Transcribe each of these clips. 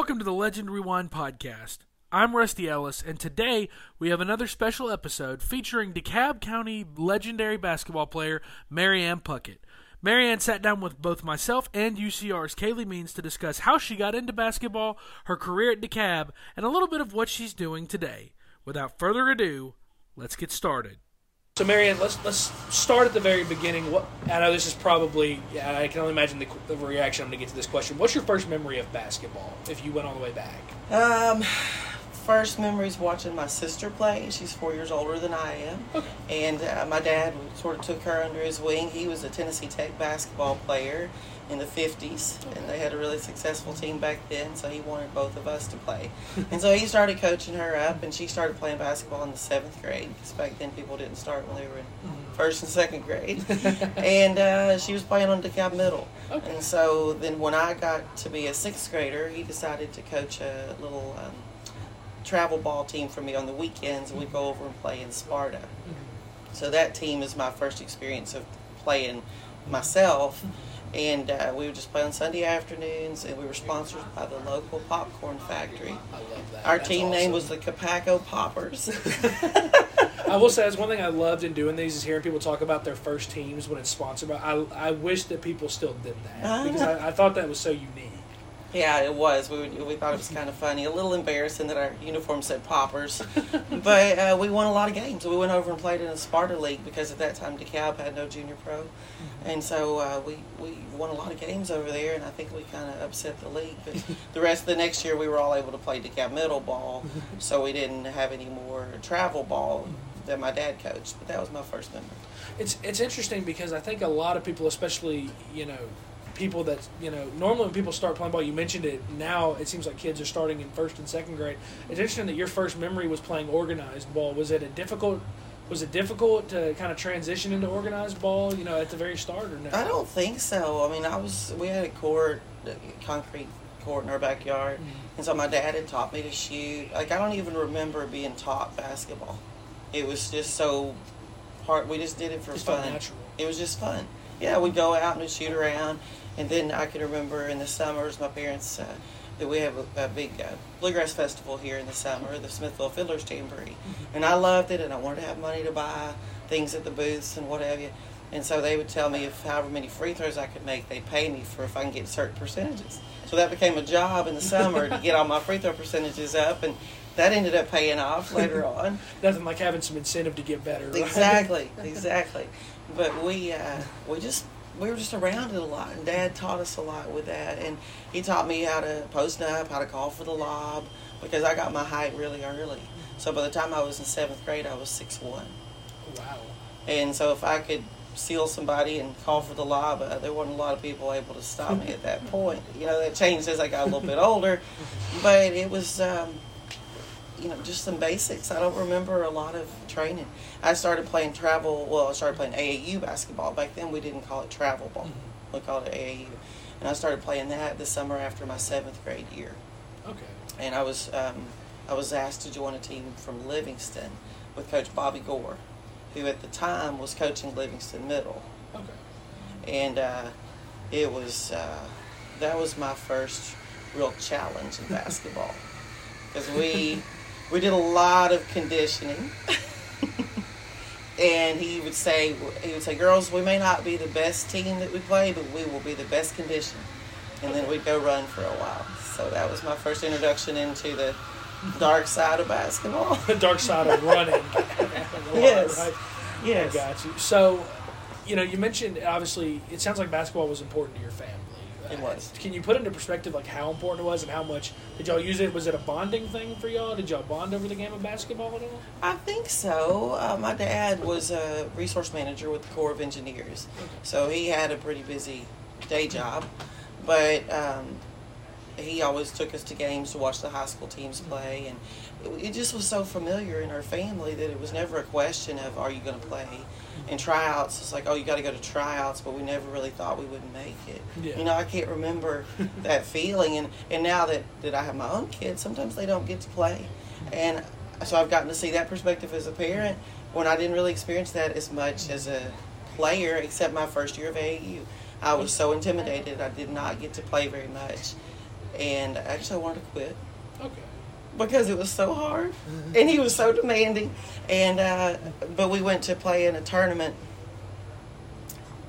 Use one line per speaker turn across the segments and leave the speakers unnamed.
Welcome to the Legend Rewind podcast. I'm Rusty Ellis, and today we have another special episode featuring DeKalb County legendary basketball player Marianne Puckett. Marianne sat down with both myself and UCR's Kaylee Means to discuss how she got into basketball, her career at DeKalb, and a little bit of what she's doing today. Without further ado, let's get started. So, Marianne, let's let's start at the very beginning. What I know this is probably yeah, I can only imagine the, the reaction I'm going to get to this question. What's your first memory of basketball, if you went all the way back?
Um, first memory is watching my sister play. She's four years older than I am,
Okay.
and uh, my dad sort of took her under his wing. He was a Tennessee Tech basketball player in the '50s, and they had a really successful team back then. So he wanted both of us to play, and so he started coaching her up, and she started playing basketball in the seventh grade. Because back then people didn't start when they were in first and second grade, and uh, she was playing on DeKalb Middle.
Okay.
And so then when I got to be a sixth grader, he decided to coach a little um, travel ball team for me on the weekends, and we'd go over and play in Sparta. So that team is my first experience of playing myself. And uh, we would just play on Sunday afternoons, and we were sponsored by the local popcorn factory.
I love that.
Our
That's
team name was the Capaco Poppers.
I will say that's one thing I loved in doing these is hearing people talk about their first teams when it's sponsored by. I I wish that people still did that because I, I thought that was so unique.
Yeah, it was. We, we thought it was kind of funny. A little embarrassing that our uniform said Poppers. but uh, we won a lot of games. We went over and played in the Sparta League because at that time DeKalb had no junior pro. And so uh, we, we won a lot of games over there, and I think we kind of upset the league. But the rest of the next year, we were all able to play DeKalb middle ball, so we didn't have any more travel ball that my dad coached. But that was my first memory.
It's it's interesting because I think a lot of people, especially you know, people that you know, normally when people start playing ball, you mentioned it. Now it seems like kids are starting in first and second grade. It's interesting that your first memory was playing organized ball. Was it a difficult? Was it difficult to kind of transition into organized ball? You know, at the very start, or no?
I don't think so. I mean, I was we had a court, a concrete court in our backyard, mm-hmm. and so my dad had taught me to shoot. Like I don't even remember being taught basketball. It was just so hard. We just did it for
Just
fun.
natural.
It was just fun. Yeah, we'd go out and we'd shoot around, and then I can remember in the summers, my parents. Uh, that we have a, a big uh, bluegrass festival here in the summer, the Smithville Fiddlers Jamboree, and I loved it, and I wanted to have money to buy things at the booths and what have you. And so they would tell me if however many free throws I could make, they'd pay me for if I can get certain percentages. So that became a job in the summer to get all my free throw percentages up, and that ended up paying off later on.
Nothing like having some incentive to get better. right?
Exactly, exactly. But we uh, we just we were just around it a lot, and Dad taught us a lot with that, and he taught me how to post up, how to call for the lob, because I got my height really early. So by the time I was in seventh grade, I was six one,
Wow.
and so if I could seal somebody and call for the lob, uh, there wasn't a lot of people able to stop me at that point. You know, that changed as I got a little bit older, but it was. Um, you know, just some basics. I don't remember a lot of training. I started playing travel. Well, I started playing AAU basketball. Back then, we didn't call it travel ball. We called it AAU, and I started playing that the summer after my seventh grade year.
Okay.
And I was um, I was asked to join a team from Livingston with Coach Bobby Gore, who at the time was coaching Livingston Middle,
Okay.
and uh, it was uh, that was my first real challenge in basketball because we we did a lot of conditioning. and he would say he would say, "Girls, we may not be the best team that we play, but we will be the best condition." And then we'd go run for a while. So that was my first introduction into the dark side of basketball.
The dark side of running.
Yes.
Right?
yes.
I got you. So, you know, you mentioned obviously it sounds like basketball was important to your family.
It was.
Can you put into perspective like how important it was and how much did y'all use it? Was it a bonding thing for y'all? Did y'all bond over the game of basketball at all?
I think so. Uh, my dad was a resource manager with the Corps of Engineers, so he had a pretty busy day job. But um, he always took us to games to watch the high school teams mm-hmm. play, and it, it just was so familiar in our family that it was never a question of are you going to play. Mm-hmm. And tryouts, it's like oh you got to go to tryouts, but we never really thought we wouldn't make it.
Yeah.
You know, I can't remember that feeling, and and now that that I have my own kids, sometimes they don't get to play, mm-hmm. and so I've gotten to see that perspective as a parent when I didn't really experience that as much as a player, except my first year of AAU. I was so intimidated. I did not get to play very much. And actually I wanted to quit
Okay.
because it was so hard, and he was so demanding. And uh, but we went to play in a tournament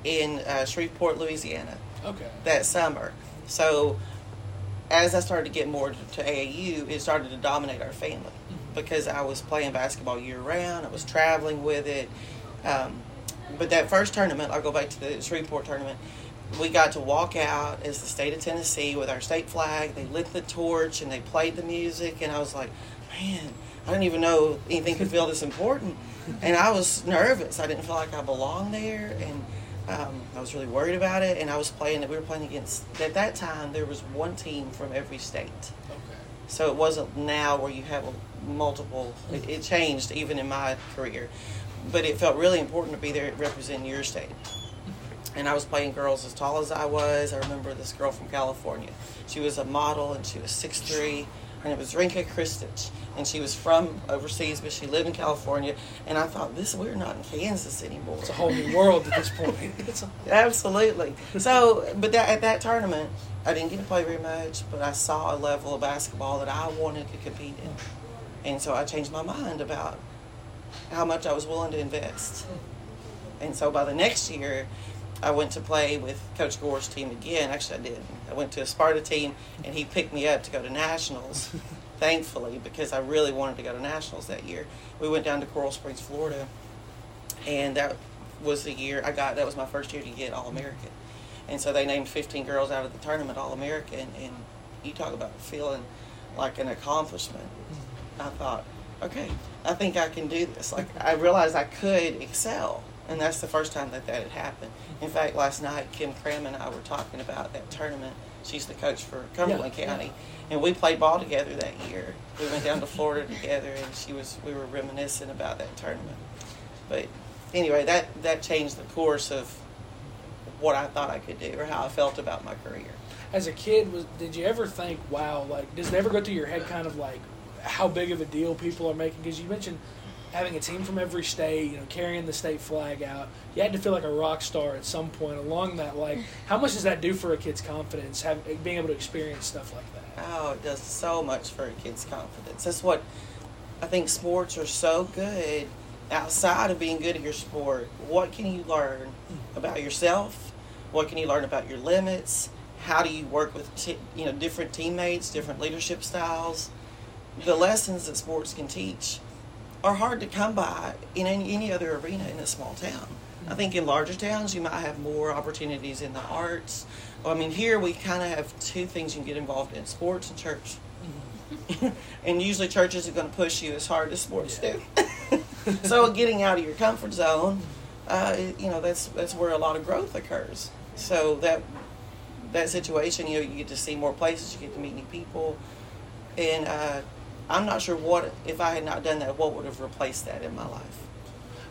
in uh, Shreveport, Louisiana
Okay.
that summer. So as I started to get more to, to AAU, it started to dominate our family because I was playing basketball year round. I was traveling with it. Um, but that first tournament, I'll go back to the Shreveport tournament. We got to walk out as the state of Tennessee with our state flag. They lit the torch and they played the music, and I was like, man, I didn't even know anything could feel this important. And I was nervous. I didn't feel like I belonged there, and um, I was really worried about it. And I was playing. We were playing against. At that time, there was one team from every state.
Okay.
So it wasn't now where you have a multiple. It, it changed even in my career, but it felt really important to be there representing your state. And I was playing girls as tall as I was. I remember this girl from California. She was a model and she was 6'3". Her name was Rinka Kristich. And she was from overseas, but she lived in California. And I thought, this we're not in Kansas anymore.
It's a whole new world at this point.
Absolutely. So, but that, at that tournament, I didn't get to play very much, but I saw a level of basketball that I wanted to compete in. And so I changed my mind about how much I was willing to invest. And so by the next year, I went to play with Coach Gore's team again. Actually, I didn't. I went to a Sparta team, and he picked me up to go to nationals. thankfully, because I really wanted to go to nationals that year. We went down to Coral Springs, Florida, and that was the year I got. That was my first year to get All American, and so they named 15 girls out of the tournament All American. And you talk about feeling like an accomplishment. Mm-hmm. I thought, okay, I think I can do this. Like I realized I could excel, and that's the first time that that had happened. In fact, last night Kim Cram and I were talking about that tournament. She's the coach for Cumberland
Yeah,
County, and we played ball together that year. We went down to Florida together, and she was we were reminiscing about that tournament. But anyway, that that changed the course of what I thought I could do or how I felt about my career.
as a kid, was did you ever think, wow, like, does it ever go through your head kind of like how big of a deal people are making? Because you mentioned having a team from every state, you know, carrying the state flag out. You had to feel like a rock star at some point along that. Like, how much does that do for a kid's confidence, have, being able to experience stuff like that?
Oh, it does so much for a kid's confidence. That's what I think sports are so good. Outside of being good at your sport, what can you learn hmm. about yourself? What can you learn about your limits? How do you work with t- you know different teammates, different leadership styles? The lessons that sports can teach are hard to come by in any, any other arena in a small town. I think in larger towns you might have more opportunities in the arts. I mean, here we kind of have two things you can get involved in: sports and church. and usually churches are going to push you as hard as sports do. so getting out of your comfort zone, uh, you know, that's that's where a lot of growth occurs. So that that situation, you know, you get to see more places, you get to meet new people, and uh, I'm not sure what if I had not done that, what would have replaced that in my life.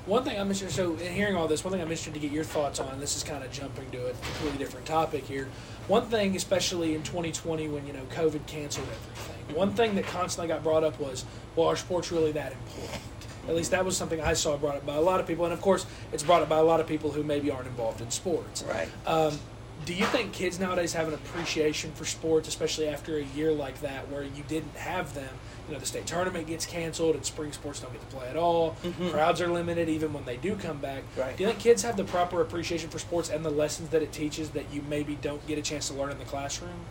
One thing I'm interested. So, in hearing all this, one thing I'm interested to get your thoughts on. This is kind of jumping to a completely different topic here. One thing, especially in 2020, when you know COVID canceled everything, one thing that constantly got brought up was, "Well, are sports really that important?" At least that was something I saw brought up by a lot of people, and of course, it's brought up by a lot of people who maybe aren't involved in sports.
Right.
Um, do you think kids nowadays have an appreciation for sports, especially after a year like that, where you didn't have them? You know, the state tournament gets canceled, and spring sports don't get to play at all.
Mhm.
Crowds are limited, even when they do come back.
Right.
Do you think kids have the proper appreciation for sports and the lessons that it teaches that you maybe don't get a chance to learn in the classroom?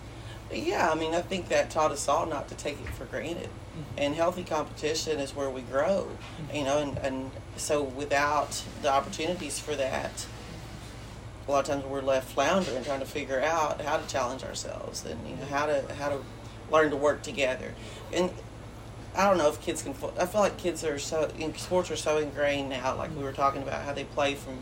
Yeah, I mean, I think that taught us all not to take it for granted. And healthy competition is where we grow, you know, and, and so without the opportunities for that, a lot of times we're left floundering trying to figure out how to challenge ourselves and, you know, how to, how to learn to work together. And I don't know if kids can, I feel like kids are so, in sports are so ingrained now, like we were talking about how they play from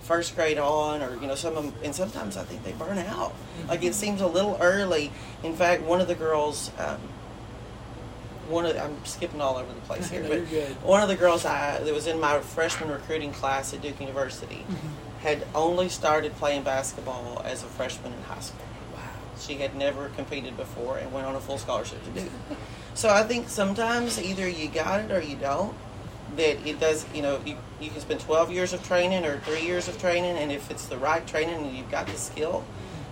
first grade on, or you know, some of them, and sometimes I think they burn out. Like it seems a little early. In fact, one of the girls, um, one of I'm skipping all over the place here, but one of the girls I that was in my freshman recruiting class at Duke University had only started playing basketball as a freshman in high school.
Wow.
She had never competed before and went on a full scholarship to Duke. So I think sometimes either you got it or you don't. That it does, you know, you, you can spend 12 years of training or three years of training, and if it's the right training and you've got the skill,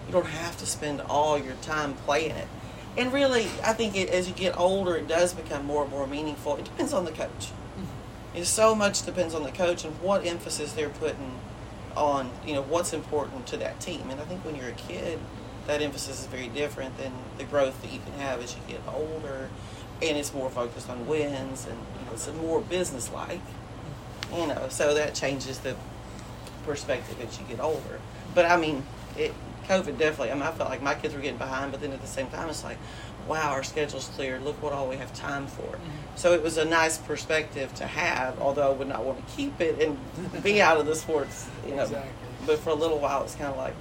you don't have to spend all your time playing it. And really, I think it, as you get older, it does become more and more meaningful. It depends on the coach. Mm-hmm. It so much depends on the coach and what emphasis they're putting on, you know, what's important to that team. And I think when you're a kid, that emphasis is very different than the growth that you can have as you get older. And it's more focused on wins and you know, it's more business like. You know, so that changes the perspective as you get older. But I mean, it COVID definitely. I mean, I felt like my kids were getting behind, but then at the same time, it's like, wow, our schedule's cleared. Look what all we have time for. Mm-hmm. So it was a nice perspective to have, although I would not want to keep it and be out of the sports, you know. Exactly. But for a little while, it's kind of like,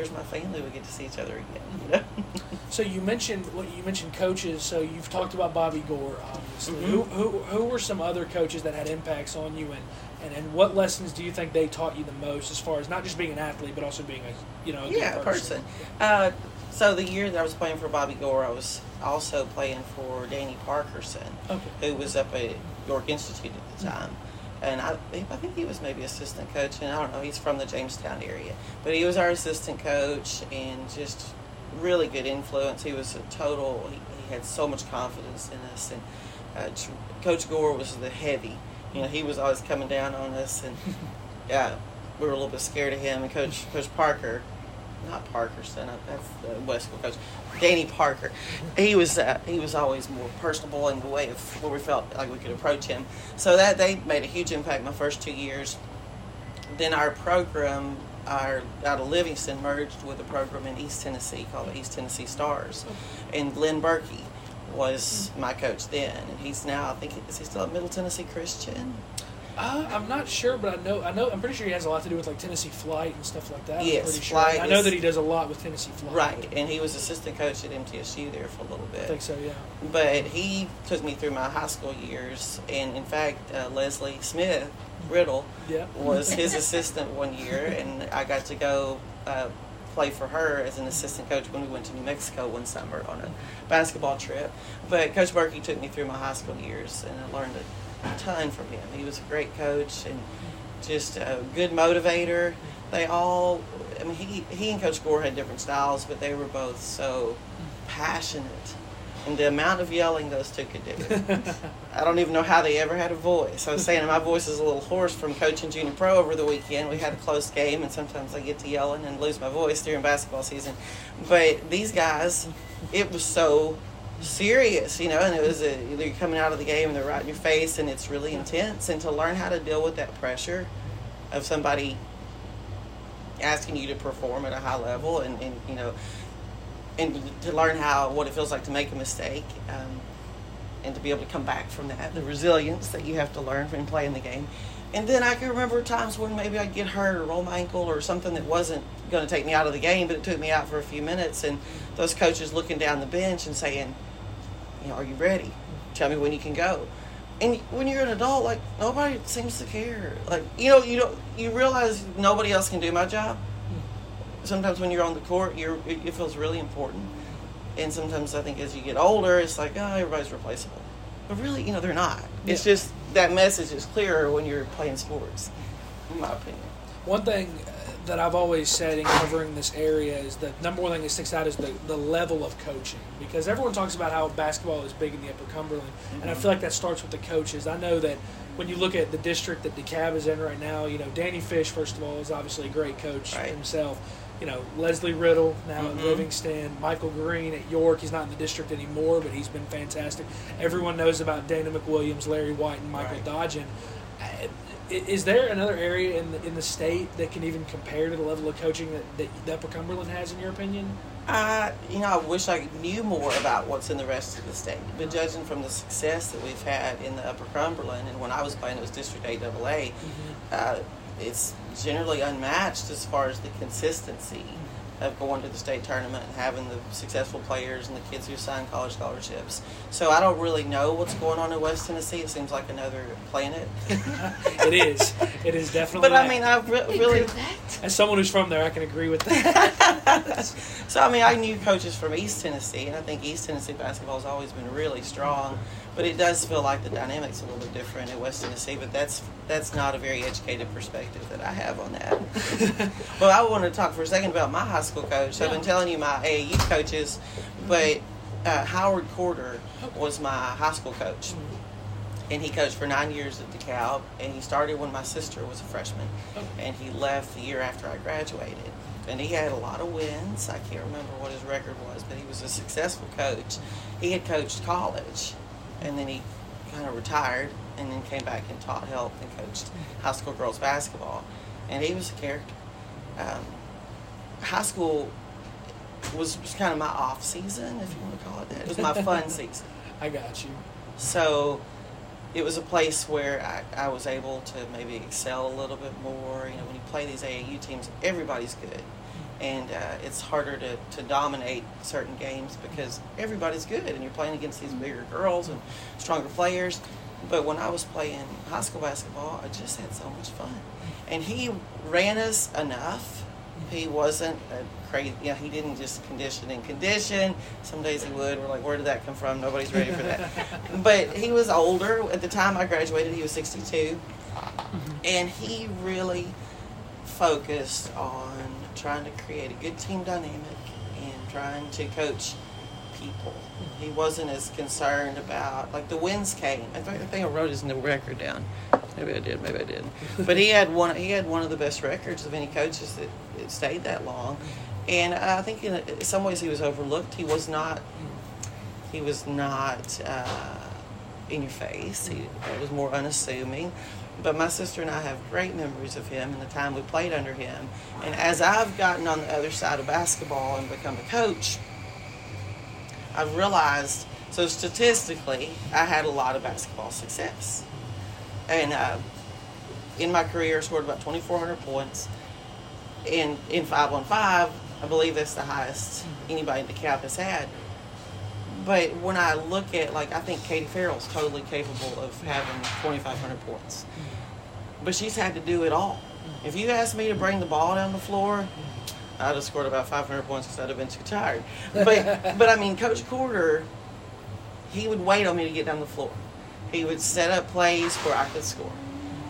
here's my family. We get to see each other again. You know?
so you mentioned what you mentioned coaches. So you've talked about Bobby Gore, obviously. Mm-hmm. Who, who who were some other coaches that had impacts on you, and and, and what lessons do you think they taught you the most as far as not just being an athlete but also being a you know a
yeah person, person. Uh, so the year that I was playing for Bobby Gore I was also playing for Danny Parkerson okay. who was up at York Institute at the mm-hmm. time mm-hmm. And I, I think he was maybe assistant coach and I don't know he's from the Jamestown area but he was our assistant coach and just really good influence he was a total he, he had so much confidence in us and uh, Coach Gore was the heavy you know, he was always coming down on us, and yeah, we were a little bit scared of him. And Coach Coach Parker, not Parkerson, uh, that's the West School coach, Danny Parker. He was uh, he was always more personable in the way of where we felt like we could approach him. So that they made a huge impact my first two years. Then our program, our out of Livingston, merged with a program in East Tennessee called the East Tennessee Stars, and Glenn Berkey was my coach then, and he's now I think is he still at Middle Tennessee Christian?
Uh, I'm not sure, but I know I know I'm pretty sure he has a lot to do with like Tennessee Flight and stuff like that.
Yes,
sure. Flight. I know that he does a lot with Tennessee Flight.
Right, and he was assistant coach at MTSU there for a little bit. I
think so, yeah.
But he took me through my high school years, and in fact, uh, Leslie Smith Riddle yeah. was his assistant one year, and I got to go. Uh, play for her as an assistant coach when we went to New Mexico one summer on a basketball trip. But Coach Berkey took me through my high school years, and I learned a ton from him. He was a great coach and just a good motivator. They all, I mean, he, he and Coach Gore had different styles, but they were both so passionate and the amount of yelling those two could do. I don't even know how they ever had a voice. I was saying my voice is a little hoarse from coaching junior pro over the weekend. We had a close game, and sometimes I get to yelling and lose my voice during basketball season. But these guys, it was so serious, you know, and it was a, they're coming out of the game and they're right in your face, and it's really intense. And to learn how to deal with that pressure of somebody asking you to perform at a high level and, and you know and to learn how what it feels like to make a mistake, um, and to be able to come back from that, the resilience that you have to learn from playing the game. And then I can remember times when maybe I'd get hurt or roll my ankle or something that wasn't going to take me out of the game, but it took me out for a few minutes. And those coaches looking down the bench and saying, you know, are you ready? Tell me when you can go. And when you're an adult, like nobody seems to care. Like you know, you don't you realize nobody else can do my job sometimes when you're on the court, you're it feels really important. And sometimes I think as you get older, it's like, oh, everybody's replaceable. But really, you know, they're not. Yeah. It's just that message is clearer when you're playing sports, in my opinion.
One thing that I've always said in covering this area is the number one thing that sticks out is the, the level of coaching. Because everyone talks about how basketball is big in the Upper Cumberland, mm-hmm. and I mm-hmm. feel like that starts with the coaches. I know that when you look at the district that DeKalb is in right now, you know, Danny Fish, first of all, is obviously a great coach right. himself you know, Leslie Riddle now mm-hmm. at Livingston, Michael Green at York. He's not in the district anymore, but he's been fantastic. Everyone knows about Dana McWilliams, Larry White, and Michael right. Dodgen. Is there another area in the, in the state that can even compare to the level of coaching that, that the Upper Cumberland has, in your opinion?
Uh, you know, I wish I knew more about what's in the rest of the state. But judging from the success that we've had in the Upper Cumberland, and when I was playing, it was District AAA, mm-hmm. uh, it's generally unmatched as far as the consistency of going to the state tournament and having the successful players and the kids who sign college scholarships. So I don't really know what's going on in West Tennessee. It seems like another planet.
it is. It is definitely.
But I mean, I re- really.
As someone who's from there, I can agree with that.
so I mean, I knew coaches from East Tennessee, and I think East Tennessee basketball has always been really strong. But it does feel like the dynamics are a little bit different in West Tennessee. But that's that's not a very educated perspective that I have on that. well, I want to talk for a second about my high school coach. Yeah. I've been telling you my AAU coaches, but uh, Howard Corder was my high school coach, and he coached for nine years at DeKalb. And he started when my sister was a freshman, and he left the year after I graduated. And he had a lot of wins. I can't remember what his record was, but he was a successful coach. He had coached college, and then he kind of retired, and then came back and taught health and coached high school girls basketball. And he was a character. Um, high school was, kind of my off season, if you want to call it that. It was my fun season.
I got you.
So it was a place where I, I was able to maybe excel a little bit more. You know, when you play these AAU teams, everybody's good. And uh, it's harder to, to dominate certain games because everybody's good and you're playing against these bigger girls and stronger players. But when I was playing high school basketball, I just had so much fun. And he ran us enough. He wasn't uh, a crazy, you know, he didn't just condition and condition. Some days he would. We're like, where did that come from? Nobody's ready for that. but he was older. At the time I graduated, he was 62. Mm-hmm. And he really focused on trying to create a good team dynamic and trying to coach people. He wasn't as concerned about like the wins came. In fact, I think I wrote his new record down. Maybe I did, maybe I didn't. But he had one. He had one of the best records of any coaches that, that stayed that long. And I think in some ways he was overlooked. He was not. He was not uh, in your face. He was more unassuming. But my sister and I have great memories of him and the time we played under him. And as I've gotten on the other side of basketball and become a coach, I've realized so statistically, I had a lot of basketball success. And uh, in my career, scored about 2,400 points. In, in 5 on 5, I believe that's the highest anybody in DeKalb has had. But when I look at, like, I think Katie Farrell's totally capable of having 2,500 points. But she's had to do it all. If you asked me to bring the ball down the floor, I'd have scored about 500 points because I'd have been too tired. But, but I mean, Coach Corder, he would wait on me to get down the floor. He would set up plays where I could score.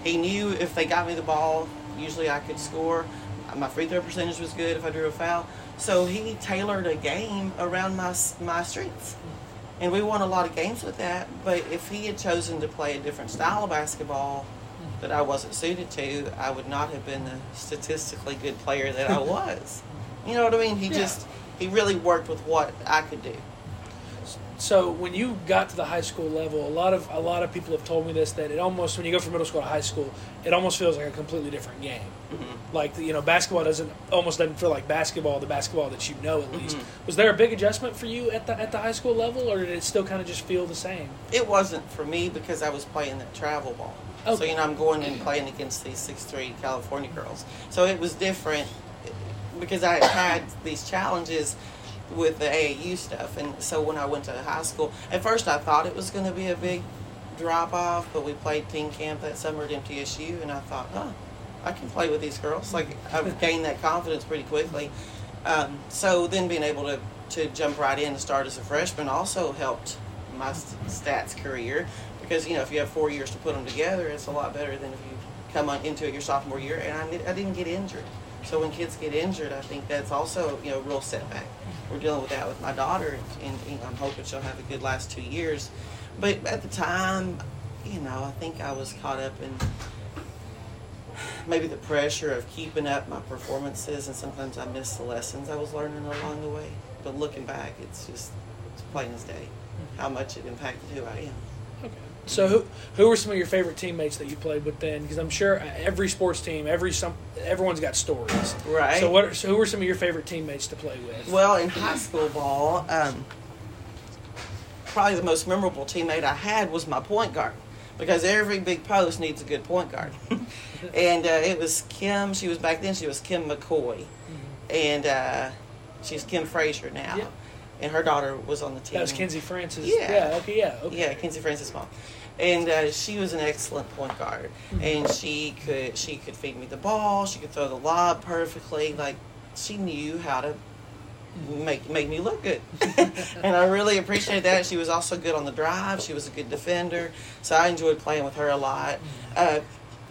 He knew if they got me the ball, usually I could score. My free throw percentage was good if I drew a foul. So he tailored a game around my my strengths, and we won a lot of games with that. But if he had chosen to play a different style of basketball that I wasn't suited to, I would not have been the statistically good player that I was. you know what I mean? He
Yeah.
just he really worked with what I could do.
So when you got to the high school level, a lot of a lot of people have told me this that it almost when you go from middle school to high school, it almost feels like a completely different game. Mm-hmm. Like you know, basketball doesn't almost doesn't feel like basketball, the basketball that you know at least. Mm-hmm. Was there a big adjustment for you at the at the high school level, or did it still kind of just feel the same?
It wasn't for me because I was playing that travel ball. Oh.
So
you know I'm going and playing against these six three California girls. So it was different because I had these challenges with the AAU stuff, and so when I went to high school, at first I thought it was going to be a big drop off, but we played team camp that summer at MTSU, and I thought, oh, I can play with these girls. Like I've gained that confidence pretty quickly. Um, so then being able to, to jump right in and start as a freshman also helped my stats career because you know if you have four years to put them together, it's a lot better than if you come on into it your sophomore year. And I, I didn't get injured, so when kids get injured, I think that's also you know a real setback. We're dealing with that with my daughter, and, I'm hoping she'll have a good last two years. But at the time, you know, I think I was caught up in maybe the pressure of keeping up my performances, and sometimes I missed the lessons I was learning along the way. But looking back, it's just it's plain as day how much it impacted who I am.
So who who were some of your favorite teammates that you played with then? Because I'm sure every sports team, every some everyone's got stories.
Right.
So what? Are, so who were some of your favorite teammates to play with?
Well, in high school ball, um, probably the most memorable teammate I had was my point guard because every big post needs a good point guard. and uh, it was Kim. She was back then. She was Kim McCoy, and uh, she's Kim Frazier now.
Yeah.
And her daughter was on the team.
that was Kenzie Francis.
Yeah.
Yeah. Okay. Yeah. Okay.
Yeah, Kinsey Francis' mom, and uh, she was an excellent point guard, and she could she could feed me the ball, she could throw the lob perfectly, like she knew how to make make me look good, and I really appreciated that. She was also good on the drive. She was a good defender, so I enjoyed playing with her a lot. Uh,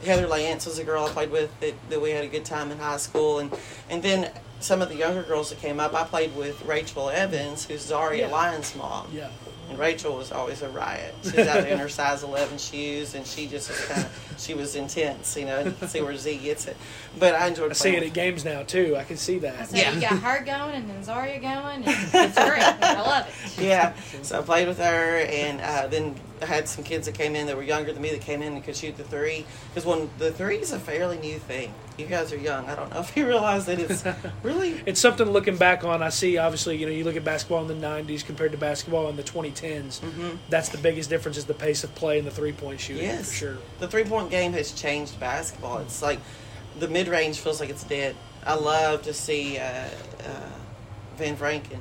Heather Lance was a girl I played with that, that we had a good time in high school, and and then some of the younger girls that came up, I played with Rachel Evans, who's Zaria
Yeah.
Lyons' mom.
Yeah.
And Rachel was always a riot. She's out in her size 11 shoes, and she just was kind of, she was intense, you know, and you can see where Z gets it. But I enjoyed
I see it
with
at games now too. I can see
I
that.
said
Yeah.
you got her going and then Zaria going, and it's great. I love it.
yeah. So I played with her, and uh, then I had some kids that came in that were younger than me that came in and could shoot the three. Because when the three is a fairly new thing. You guys are young. I don't know if you realize that it's really.
It's something looking back on. I see, obviously, you know, you look at basketball in the '90s compared to basketball in the 2010s.
Mhm.
That's the biggest difference is the pace of play and the three point shooting
Yes.
for sure.
The three point game has changed basketball. It's like the mid range feels like it's dead. I love to see uh, uh, Van Franken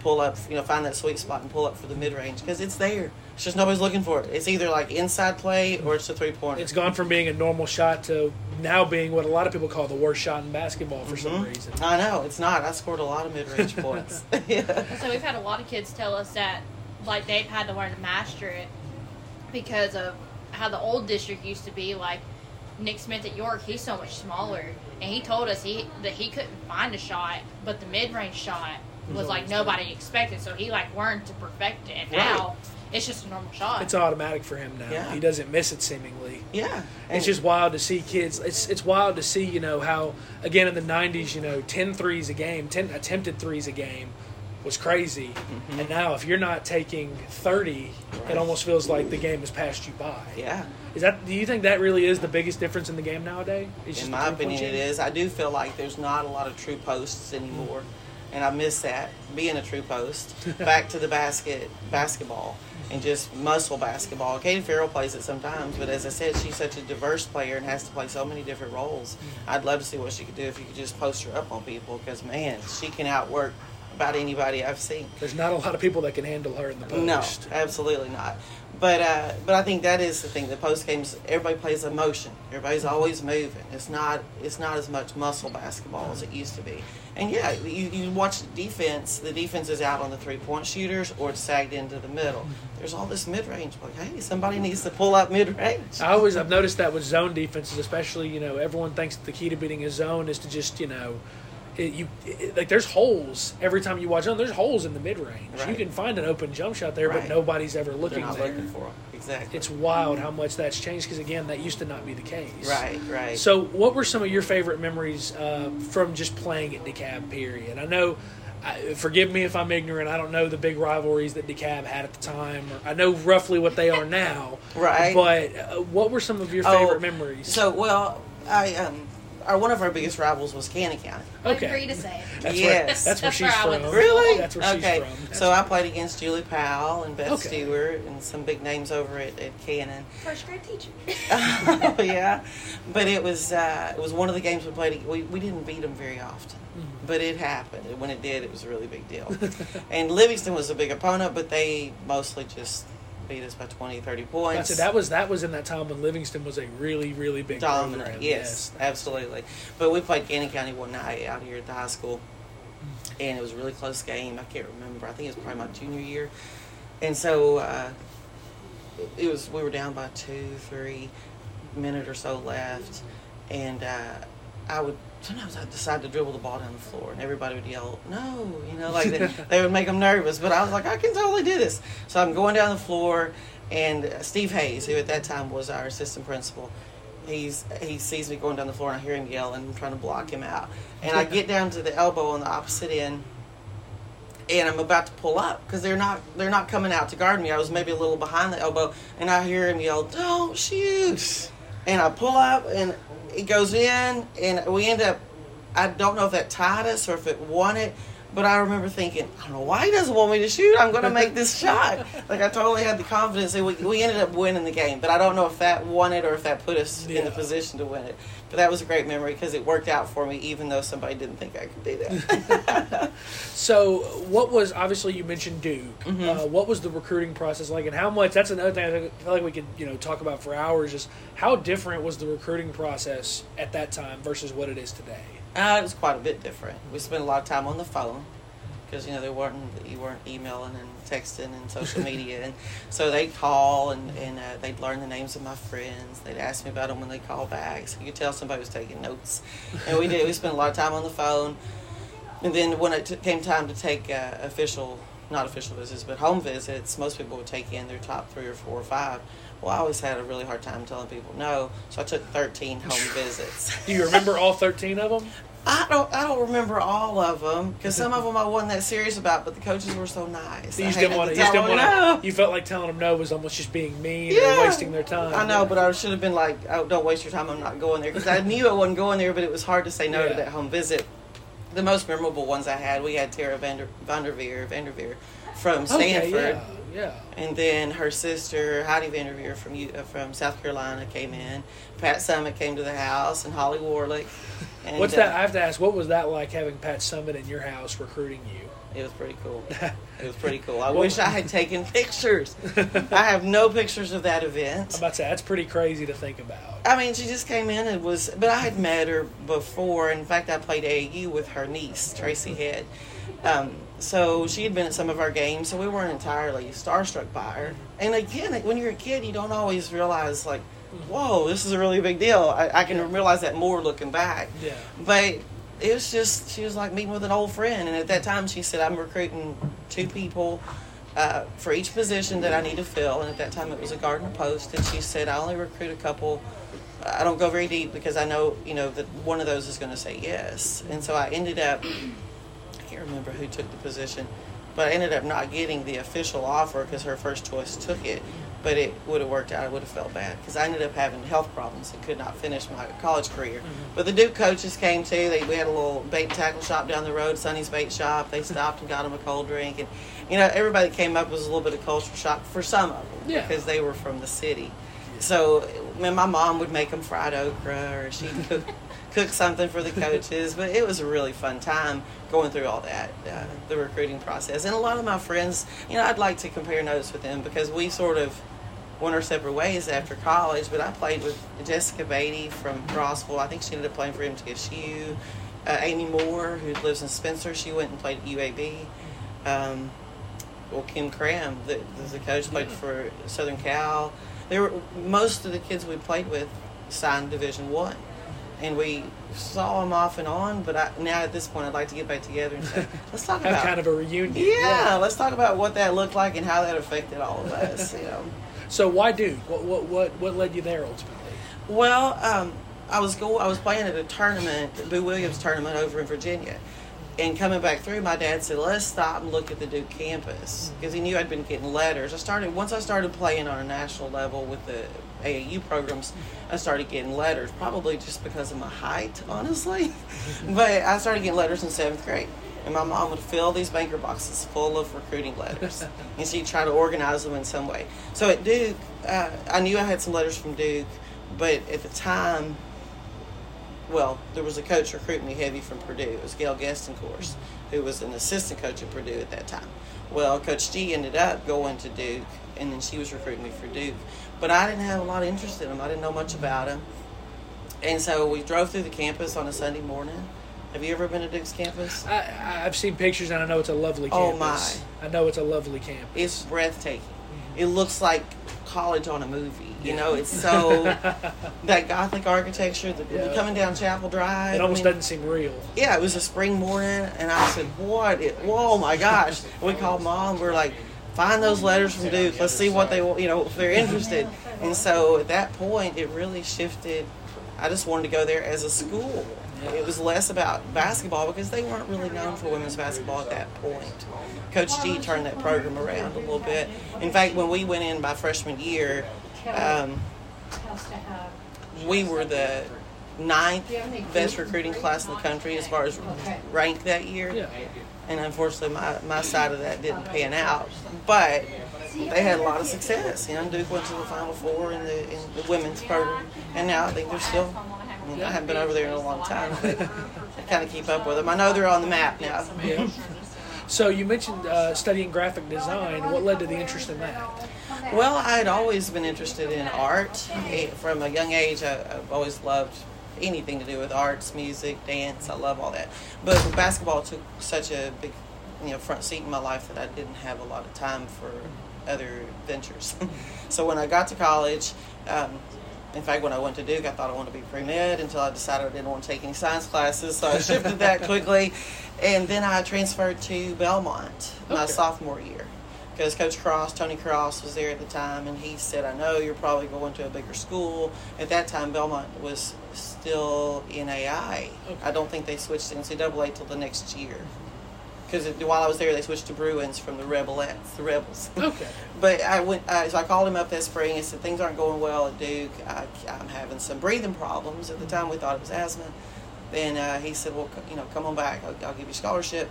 pull up, you know, find that sweet spot and pull up for the mid range because it's there. It's just nobody's looking for it. It's either like inside play or it's a three pointer.
It's gone from being a normal shot to now being what a lot of people call the worst shot in basketball for some reason.
I know it's not. I scored a lot of mid range points. yeah.
So we've had a lot of kids tell us that, like they've had to learn to master it because of how the old district used to be. Like Nick Smith at York, he's so much smaller, and he told us he that he couldn't find a shot, but the mid range shot was like nobody expected. So he like learned to perfect it, and
Right.
now it's just a normal shot.
It's automatic for him now.
Yeah.
He doesn't miss it seemingly.
Yeah.
It's just wild to see kids. It's it's wild to see, you know, how again in the 90s, you know, 10 threes a game, 10 attempted threes a game was crazy. And now if you're not taking 30,
Right.
it almost feels like the game has passed you by.
yeah.
Is that do you think that really is the biggest difference in the game nowadays? It's
In my opinion, it
shooting?
I do feel like there's not a lot of true posts anymore, and I miss that being a true post. Back to the basket basketball and just muscle basketball. Katie Farrell plays it sometimes, but as I said, she's such a diverse player and has to play so many different roles. Mm. I'd love to see what she could do if you could just post her up on people, because man, she can outwork about anybody I've seen.
There's not a lot of people that can handle her in the post.
No,
post.
absolutely not. But uh, but I think that is the thing. The post games, everybody plays emotion. Everybody's always moving. It's not it's not as much muscle basketball as it used to be. And yeah, you, you watch the defense. The defense is out on the three point shooters or it's sagged into the middle. There's all this mid range. Like, hey, somebody needs to pull up mid range.
I always I've noticed that with zone defenses, especially you know everyone thinks the key to beating a zone is to just you know. It, you it, like there's holes every time you watch zone. There's holes in the mid range. You can find an open jump shot there,
Right.
but nobody's ever
They're
looking
not
there.
looking for them. Exactly.
It's wild how much that's changed because again, that used to not be the case.
right, right.
So, what were some of your favorite memories uh, from just playing at DeKalb? Period. I know. I, forgive me if I'm ignorant. I don't know the big rivalries that DeKalb had at the time. Or I know roughly what they are now.
Right.
But uh, what were some of your
Oh,
favorite memories?
So well, I um, our one of our biggest rivals was Cannon County.
Okay.
Agree to say.
That's
Yes.
where, that's where she's
where
from.
Really?
That's where
okay.
she's from.
So I played against Julie Powell and Beth
Okay.
Stewart and some big names over at, at Cannon.
First grade teacher.
oh yeah, but it was uh, it was one of the games we played. We we didn't beat them very often,
Mm-hmm.
but it happened. And when it did, it was a really big deal. and Livingston was a big opponent, but they mostly just beat us by 20, 30 points.
That's it. That was that was in that time when Livingston was a really really big
dominant.
program.
Yes, absolutely. But we played Cannon County one night out here at the high school, and it was a really close game. I can't remember. I think it was probably my junior year, and so uh, it was. We were down by two, three minute or so left, and uh, I would. Sometimes I'd decide to dribble the ball down the floor, and everybody would yell, "No!" You know, like they, they would make them nervous. But I was like, "I can totally do this." So I'm going down the floor, and uh, Steve Hayes, who at that time was our assistant principal, he's he sees me going down the floor, and I hear him yell, and I'm trying to block him out. And I get down to the elbow on the opposite end, and I'm about to pull up because they're not they're not coming out to guard me. I was maybe a little behind the elbow, and I hear him yell, "Don't shoot!" And I pull up, and it goes in, and we end up. I don't know if that tied us or if it won it, but I remember thinking, I don't know why he doesn't want me to shoot. I'm going to make this shot. Like I totally had the confidence, and we, we ended up winning the game. But I don't know if that won it or if that put us in the position to win it. But that was a great memory because it worked out for me, even though somebody didn't think I could do that.
So, what was obviously you mentioned Duke?
Mm-hmm.
Uh, what was the recruiting process like, and how much? That's another thing I I feel like we could you know talk about for hours. Is how different was the recruiting process at that time versus what it is today?
Uh, it was quite a bit different. We spent a lot of time on the phone because you know they weren't you weren't emailing and texting and social media, and so they'd call and and uh, they'd learn the names of my friends. They'd ask me about them when they call back, so you could tell somebody was taking notes. And we did. We spent a lot of time on the phone. And then when it t- came time to take uh, official, not official visits, but home visits, most people would take in their top three or four or five. Well, I always had a really hard time telling people no, so I took 13 home visits.
Do you remember all 13 of them?
I don't, I don't remember all of them because some of them I wasn't that serious about, but the coaches were so nice.
You just didn't want to. You just didn't want
no.
to. You felt like telling them no was almost just being mean
Yeah.
or wasting their time.
I know, but I should have been like, oh, don't waste your time. I'm not going there because I knew I wasn't going there, but it was hard to say no
Yeah.
to that home visit. The most memorable ones I had, we had Tara Vander, VanDerveer, VanDerveer from
Okay,
Stanford.
yeah, yeah.
And then her sister Heidi VanDerveer from U- uh, from South Carolina came in. Pat Summitt came to the house, and Holly Warlick. And,
What's
uh,
that? I have to ask. What was that like having Pat Summitt in your house recruiting you?
It was pretty cool. It was pretty cool. I
Well-
wish I had taken pictures. I have no pictures of that event.
I'm about to say that's pretty crazy to think about.
I mean, she just came in and was, but I had met her before. In fact, I played AAU with her niece, Tracy Head. Um, so she had been at some of our games, so we weren't entirely starstruck by her. And again, like, when you're a kid, you don't always realize, like, whoa, this is a really big deal. I, I can realize that more looking back.
Yeah.
But it was just, she was like meeting with an old friend. And at that time, she said, I'm recruiting two people uh, for each position that I need to fill. And at that time, it was a gardener post. And she said, I only recruit a couple. I don't go very deep because I know, you know, that one of those is going to say yes. And so I ended up, can't remember who took the position, but I ended up not getting the official offer because her first choice took it. But it would have worked out. I would have felt bad because I ended up having health problems and could not finish my college career. Mm-hmm. But the Duke coaches came too. They we had a little bait and tackle shop down the road, Sonny's Bait Shop. They stopped and got them a cold drink, and you know everybody came up was a little bit of culture shock for some of them
Yeah.
because they were from the city. So, man, my mom would make them fried okra, or she'd cook, cook something for the coaches. But it was a really fun time going through all that, uh, the recruiting process. And a lot of my friends, you know, I'd like to compare notes with them because we sort of went our separate ways after college. But I played with Jessica Beatty from Rossville. I think she ended up playing for MTSU. Uh, Amy Moore, who lives in Spencer, she went and played at UAB. Um, well, Kim Cram, the, the coach, played for Southern Cal. There were most of the kids we played with signed Division One, and we saw them off and on. But I, now at this point, I'd like to get back together and say, let's talk about
kind of a reunion.
yeah, let's talk about what that looked like and how that affected all of us. You know.
So why Duke? What what what what led you there ultimately?
Well, um, I was go. I was playing at a tournament, the Boo Williams tournament over in Virginia, and coming back through, my dad said, "Let's stop and look at the Duke campus," because he knew I'd been getting letters. I started once I started playing on a national level with the AAU programs. I started getting letters, probably just because of my height, honestly. but I started getting letters in seventh grade. And my mom would fill these banker boxes full of recruiting letters, and she'd try to organize them in some way. So at Duke, uh, I knew I had some letters from Duke, but at the time, well, there was a coach recruiting me heavy from Purdue. It was Gail Goestenkors, who was an assistant coach at Purdue at that time. Well, Coach G ended up going to Duke, and then she was recruiting me for Duke. But I didn't have a lot of interest in him. I didn't know much about him. And so we drove through the campus on a Sunday morning. Have you ever been to Duke's campus?
I, I've seen pictures and I know it's a lovely
Oh,
campus. I know it's a lovely campus.
It's breathtaking. It looks like college on a movie. You know, it's so that Gothic architecture. The,
Yeah.
Coming down Chapel Drive.
It
I
almost
mean,
doesn't seem real.
yeah, it was a spring morning, and I said, "What? It, whoa, my gosh!" We called mom. We're like, "Find those letters from Duke. Let's see what they, will- you know, if they're interested." And so at that point, it really shifted. I just wanted to go there as a school. It was less about basketball because they weren't really known for women's basketball at that point. Coach G turned that program around a little bit. In fact, when we went in my freshman year, um, we were the ninth best recruiting class in the country as far as rank that year. And unfortunately, my, my side of that didn't pan out. But they had a lot of success. You know, Duke went to the Final Four in the, in the women's program. And now I think they're still, mean, I haven't been over there in a long time, but I kind of keep up with them. I know they're on the map now.
Yeah. So you mentioned uh, studying graphic design. What led to the interest in that?
Well, I had always been interested in art. From a young age, I, I've always loved anything to do with arts, music, dance. I love all that. But basketball took such a big, you know, front seat in my life that I didn't have a lot of time for other ventures. so when I got to college, um, in fact, when I went to Duke, I thought I wanted to be pre med until I decided I didn't want to take any science classes. So I shifted that quickly. And then I transferred to Belmont my
Okay.
sophomore year because Coach Cross, Tony Cross, was there at the time, and he said, "I know you're probably going to a bigger school." At that time, Belmont was still NAI.
Okay.
I don't think they switched to NCAA till the next year. Because while I was there, they switched to Bruins from the Rebelettes, the Rebels.
Okay.
But I went, uh, so I called him up that spring and said things aren't going well at Duke. I, I'm having some breathing problems. At the time, we thought it was asthma. Then uh, he said, "Well, you know, come on back. I'll, I'll give you a scholarship."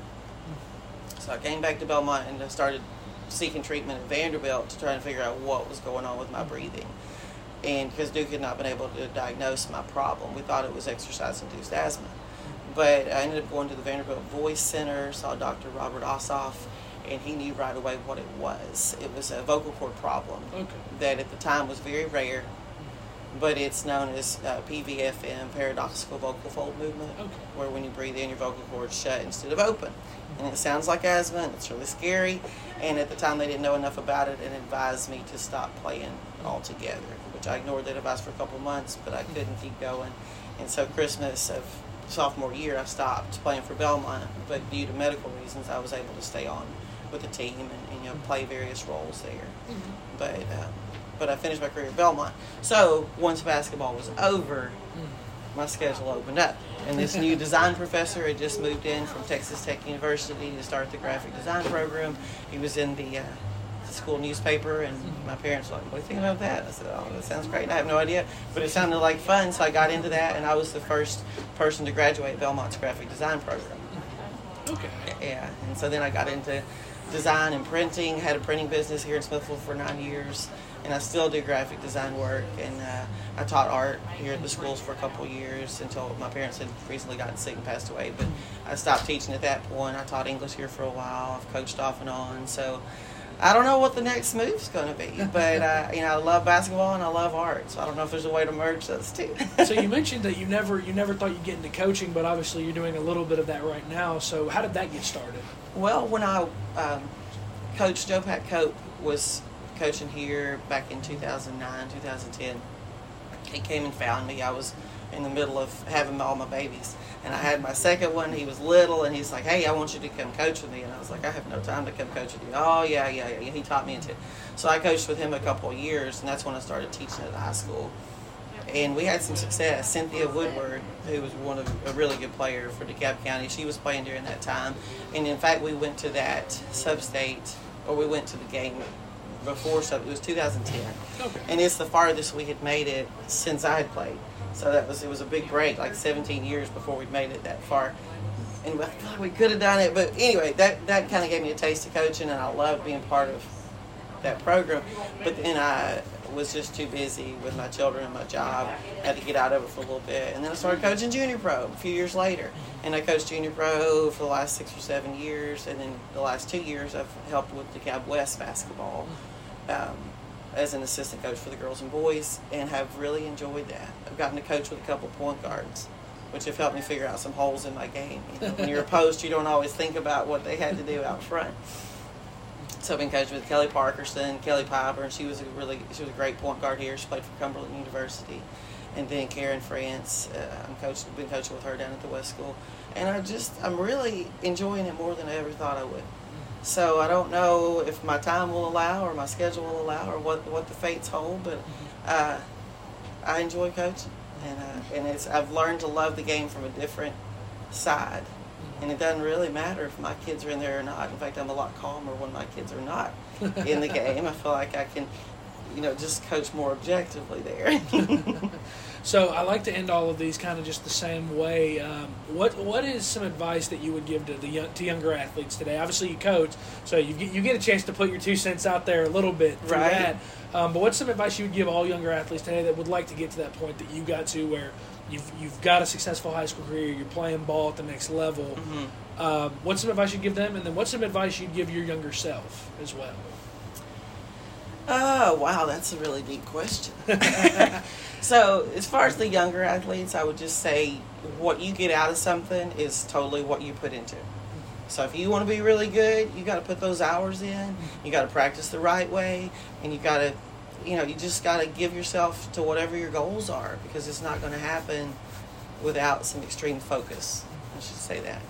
So I came back to Belmont and I started seeking treatment at Vanderbilt to try and figure out what was going on with my breathing. And because Duke had not been able to diagnose my problem, we thought it was exercise-induced asthma. But I ended up going to the Vanderbilt Voice Center, saw Dr. Robert Ossoff, and he knew right away what it was. It was a vocal cord problem
Okay.
that at the time was very rare, but it's known as uh, PVFM, paradoxical vocal fold movement,
Okay.
where when you breathe in, your vocal cords shut instead of open. And it sounds like asthma, and it's really scary. And at the time, they didn't know enough about it and advised me to stop playing altogether, which I ignored that advice for a couple months, but I couldn't keep going. And so, Christmas of sophomore year, I stopped playing for Belmont, but due to medical reasons, I was able to stay on with the team and, and you know play various roles there but uh, but I finished my career at Belmont. So once basketball was over, my schedule opened up, and this new design professor had just moved in from Texas Tech University to start the graphic design program. He was in the, uh, the school newspaper, and my parents were like, "What do you think about that?" I said, "Oh, that sounds great." I have no idea, but it sounded like fun, so I got into that, and I was the first person to graduate Belmont's graphic design program.
Okay.
Yeah, and so then I got into design and printing. Had a printing business here in Smithville for nine years, and I still do graphic design work. And uh, I taught art here at the schools for a couple years until my parents had recently gotten sick and passed away. But I stopped teaching at that point. I taught English here for a while. I've coached off and on. So I don't know what the next move's going to be, but uh, you know I love basketball and I love art. So I don't know if there's a way to merge those two.
so you mentioned that you never you never thought you'd get into coaching, but obviously you're doing a little bit of that right now. So how did that get started?
Well, when I um, coached Joe Pat Cope was coaching here back in 2009, 2010. He came and found me. I was in the middle of having all my babies, and I had my second one. He was little, and he's like, "Hey, I want you to come coach with me." And I was like, "I have no time to come coach with you." Oh yeah, yeah, yeah. He taught me into it. So I coached with him a couple of years, and that's when I started teaching at the high school. And we had some success. Cynthia Woodward, who was one of a really good player for DeKalb County, she was playing during that time. And in fact, we went to that sub-state, or we went to the game before sub. It was 2010,
Okay.
and it's the farthest we had made it since I had played. So that was it was a big break, like 17 years before we'd made it that far. And I we could have done it, but anyway, that that kind of gave me a taste of coaching, and I loved being part of that program. But then I was just too busy with my children and my job. Had to get out of it for a little bit, and then I started coaching junior pro a few years later. And I coached junior pro for the last six or seven years, and then the last two years I've helped with DeKalb West basketball um, as an assistant coach for the girls and boys, and have really enjoyed that. I've gotten to coach with a couple point guards. Which have helped me figure out some holes in my game. You know, when you're a post, you don't always think about what they had to do out front. So I've been coaching with Kelly Parkerson, Kelly Piper, and she was a really she was a great point guard here. She played for Cumberland University, and then Karen France. Uh, I'm coached been coaching with her down at the West School, and I just I'm really enjoying it more than I ever thought I would. So I don't know if my time will allow or my schedule will allow or what what the fates hold, but uh, I enjoy coaching, and uh, and it's I've learned to love the game from a different side. And it doesn't really matter if my kids are in there or not. In fact, I'm a lot calmer when my kids are not in the game. I feel like I can, you know, just coach more objectively there.
So I like to end all of these kind of just the same way. Um, what what is some advice that you would give to the young, to younger athletes today? Obviously, you coach, so you get, you get a chance to put your two cents out there a little bit through
Right.
that. Um, but what's some advice you would give all younger athletes today that would like to get to that point that you got to, where you've you've got a successful high school career, you're playing ball at the next level?
Mhm.
Um, what's some advice you'd give them, and then what's some advice you'd give your younger self as well?
Oh, wow, that's a really deep question. so, as far as the younger athletes, I would just say what you get out of something is totally what you put into it. So, if you want to be really good, you got to put those hours in. You got to practice the right way, and you got to you know, you just got to give yourself to whatever your goals are because it's not going to happen without some extreme focus. I should say that.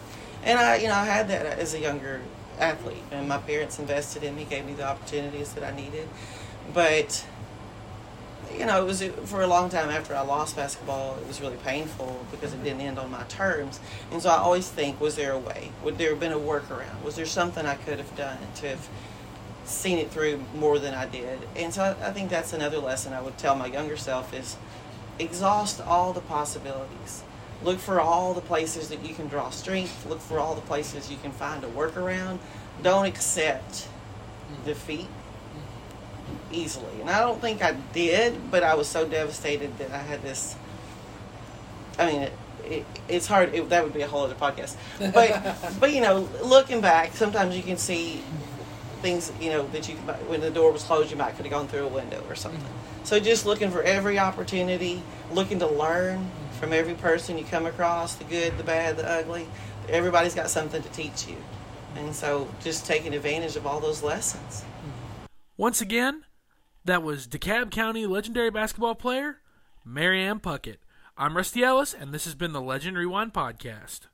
And I, you know, I had that as a younger athlete, and my parents invested in me, gave me the opportunities that I needed. But you know, it was for a long time after I lost basketball. It was really painful because it didn't end on my terms, and so I always think, was there a way? Would there have been a workaround? Was there something I could have done to have seen it through more than I did? And so I, I think that's another lesson I would tell my younger self is exhaust all the possibilities. Look for all the places that you can draw strength. Look for all the places you can find a workaround. Don't accept defeat easily. And I don't think I did, but I was so devastated that I had this. I mean, it, it, it's hard. It, that would be a whole other podcast. But but you know, looking back, sometimes you can see things. You know that you when the door was closed, you might could have gone through a window or something. Mm-hmm. So just looking for every opportunity, looking to learn from every person you come across, the good, the bad, the ugly. Everybody's got something to teach you. And so just taking advantage of all those lessons.
Once again, that was DeKalb County legendary basketball player Mary Ann Puckett. I'm Rusty Ellis, and this has been the Legend Rewind Podcast.